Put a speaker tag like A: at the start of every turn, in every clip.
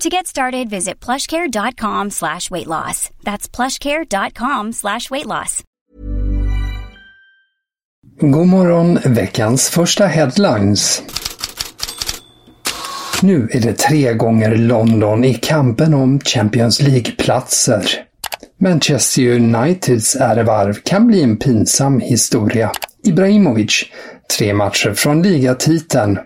A: To get started, visit plushcare.com slash weight loss. That's plushcare.com slash weight loss.
B: God morgon, veckans första headlines. Nu är det tre gånger London i kampen om Champions League-platser. Manchester Uniteds ärevarv kan bli en pinsam historia. Ibrahimovic, tre matcher från ligatiteln.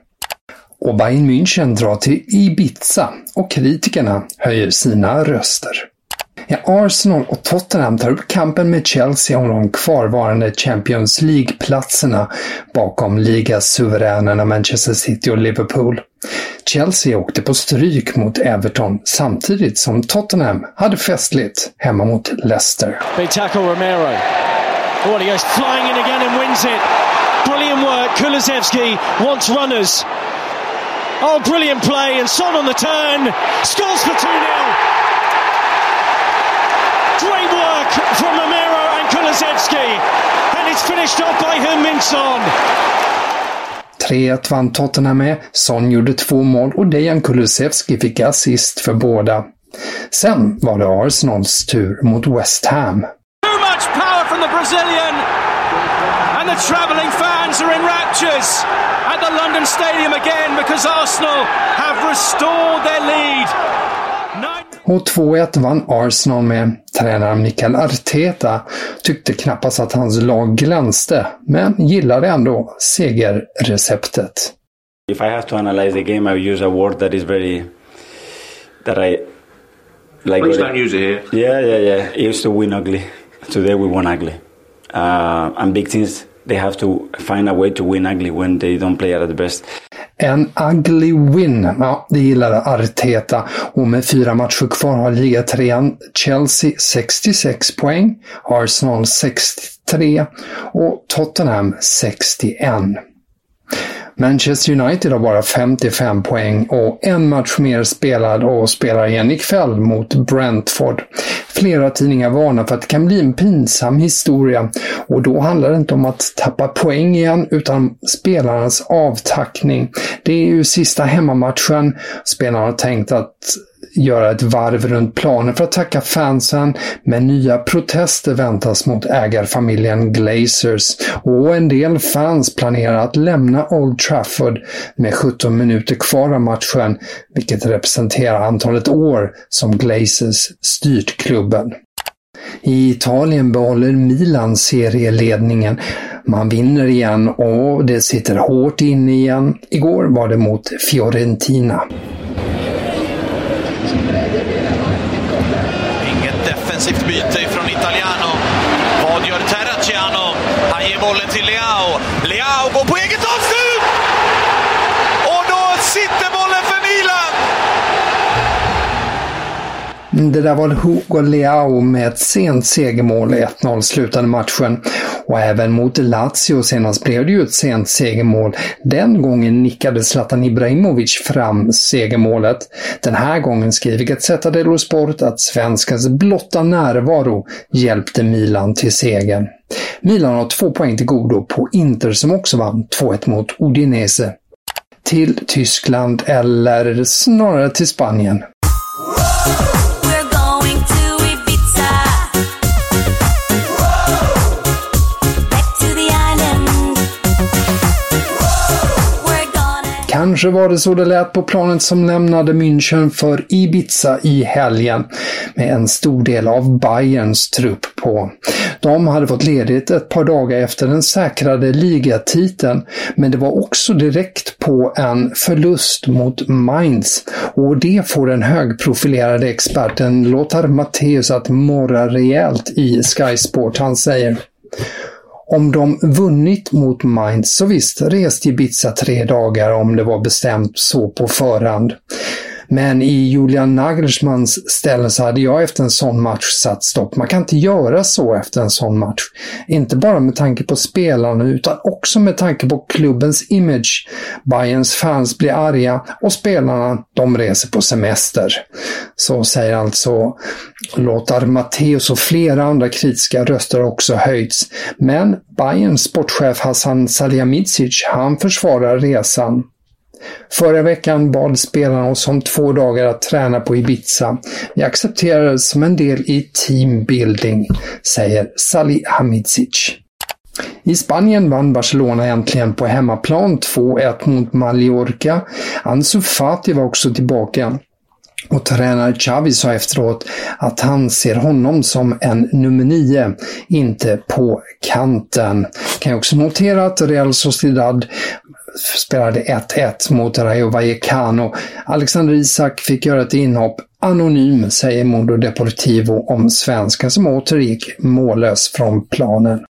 B: Och Bayern München drar till Ibiza och kritikerna höjer sina röster. Ja, Arsenal och Tottenham tar upp kampen med Chelsea om de kvarvarande Champions League-platserna bakom ligasuveränerna Manchester City och Liverpool. Chelsea åkte på stryk mot Everton samtidigt som Tottenham hade festligt hemma mot Leicester.
C: Big tackle Romero. Oh, he goes flying in again and wins it. Brilliant work. Kulusevski wants runners. Oh, brilliant play and Son on the turn. Scores for 2-0. Great work from Romero and Kulusevski. And it's finished off by Herminson.
B: 3-1 vann Tottenham med, Son gjorde två mål och Dejan Kulusevski fick assist för båda. Sen var det Arsenals tur mot West Ham.
C: Too much power from the Brazilian. And the travelling fans are in raptures at the London Stadium again because Arsenal have restored their lead.
B: Och 2-1 vann Arsenal med. Tränaren Mikael Arteta tyckte knappast att hans lag glänste, men gillade ändå segerreceptet.
D: If I have to analyze the game, I would use a word that is very that I like.
E: Please don't use it here.
D: Yeah, yeah, yeah. It used to win ugly. Today we won ugly. Uh, and big teams they have to find a way to win ugly when they don't play at the best.
B: En ugly win, ja, det gillade Arteta och med fyra matcher kvar har ligatrean Chelsea 66 poäng, Arsenal 63 och Tottenham 61. Manchester United har bara 55 poäng och en match mer spelad och spelar igen ikväll mot Brentford. Flera tidningar varnar för att det kan bli en pinsam historia och då handlar det inte om att tappa poäng igen utan spelarnas avtackning. Det är ju sista hemmamatchen. Spelarna har tänkt att göra ett varv runt planen för att tacka fansen, men nya protester väntas mot ägarfamiljen Glazers och en del fans planerar att lämna Old Trafford med 17 minuter kvar av matchen, vilket representerar antalet år som Glazers styrt klubben. I Italien behåller Milan serieledningen. Man vinner igen och det sitter hårt inne igen. Igår var det mot Fiorentina.
F: Inget defensivt byte från Italiano. Vad gör Terraciano? Han ger bollen till Leao. Leao går på eget avslut! Och då sitter
B: Det där var Hugo Leao med ett sent segermål, 1-0 slutade matchen. Och även mot Lazio senast blev det ju ett sent segermål. Den gången nickade Zlatan Ibrahimovic fram segermålet. Den här gången skriver Gazzetta dello Sport att svenskens blotta närvaro hjälpte Milan till segern. Milan har två poäng till godo på Inter som också vann 2-1 mot Udinese. Till Tyskland eller snarare till Spanien. Kanske var det så det lät på planet som lämnade München för Ibiza i helgen med en stor del av Bayerns trupp på. De hade fått ledigt ett par dagar efter den säkrade ligatiteln, men det var också direkt på en förlust mot Mainz och det får den högprofilerade experten Lothar Matthäus att morra rejält i Sky Sport. Han säger om de vunnit mot Mainz så visst rest Ibiza tre dagar om det var bestämt så på förhand. Men i Julian Nagelsmans ställe så hade jag efter en sån match satt stopp. Man kan inte göra så efter en sån match. Inte bara med tanke på spelarna utan också med tanke på klubbens image. Bayerns fans blir arga och spelarna de reser på semester. Så säger alltså Lothar Matteus och flera andra kritiska röster också höjts. Men Bayerns sportchef Hassan Salihamidzic han försvarar resan. Förra veckan bad spelarna oss om två dagar att träna på Ibiza. Vi accepterades som en del i teambuilding, säger Salih Hamidzic. I Spanien vann Barcelona äntligen på hemmaplan 2-1 mot Mallorca. Ansu Fati var också tillbaka. Och tränare Xavi sa efteråt att han ser honom som en nummer nio, inte på kanten. Kan jag också notera att Real Sociedad spelade 1-1 mot Rayo Vallecano. Alexander Isak fick göra ett inhopp anonym, säger Mondo Deportivo om svensken som åter gick mållös från planen.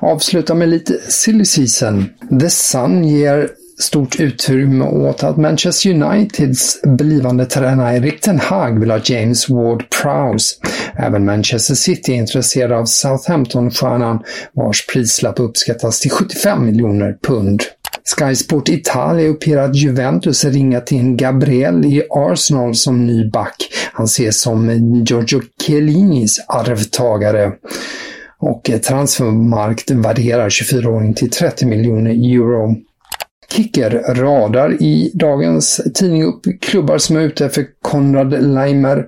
B: Avsluta med lite silly season. The Sun ger stort utrymme åt att Manchester Uniteds blivande tränare Erik Ten Hag vill ha James Ward-Prowse. Även Manchester City är intresserade av Southampton-stjärnan vars prislapp uppskattas till 75 miljoner pund. Sky Sport Italia uppger att Juventus ringat in Gabriel i Arsenal som ny back. Han ses som Giorgio Chiellinis arvtagare. Och eh, transfermarkt värderar 24-åringen till 30 miljoner euro. Kicker radar i dagens tidning upp klubbar som är ute för Konrad Leimer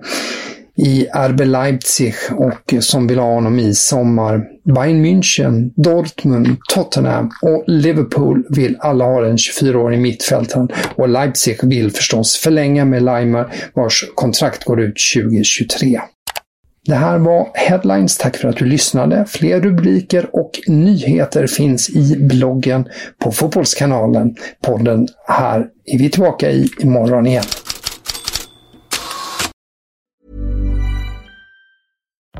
B: i RB Leipzig och som vill ha honom i sommar. Bayern München, Dortmund, Tottenham och Liverpool vill alla ha den 24-årige mittfältaren och Leipzig vill förstås förlänga med Leimer vars kontrakt går ut 2023. Det här var Headlines. Tack för att du lyssnade. Fler rubriker och nyheter finns i bloggen på Fotbollskanalen. Podden här är vi tillbaka i imorgon igen.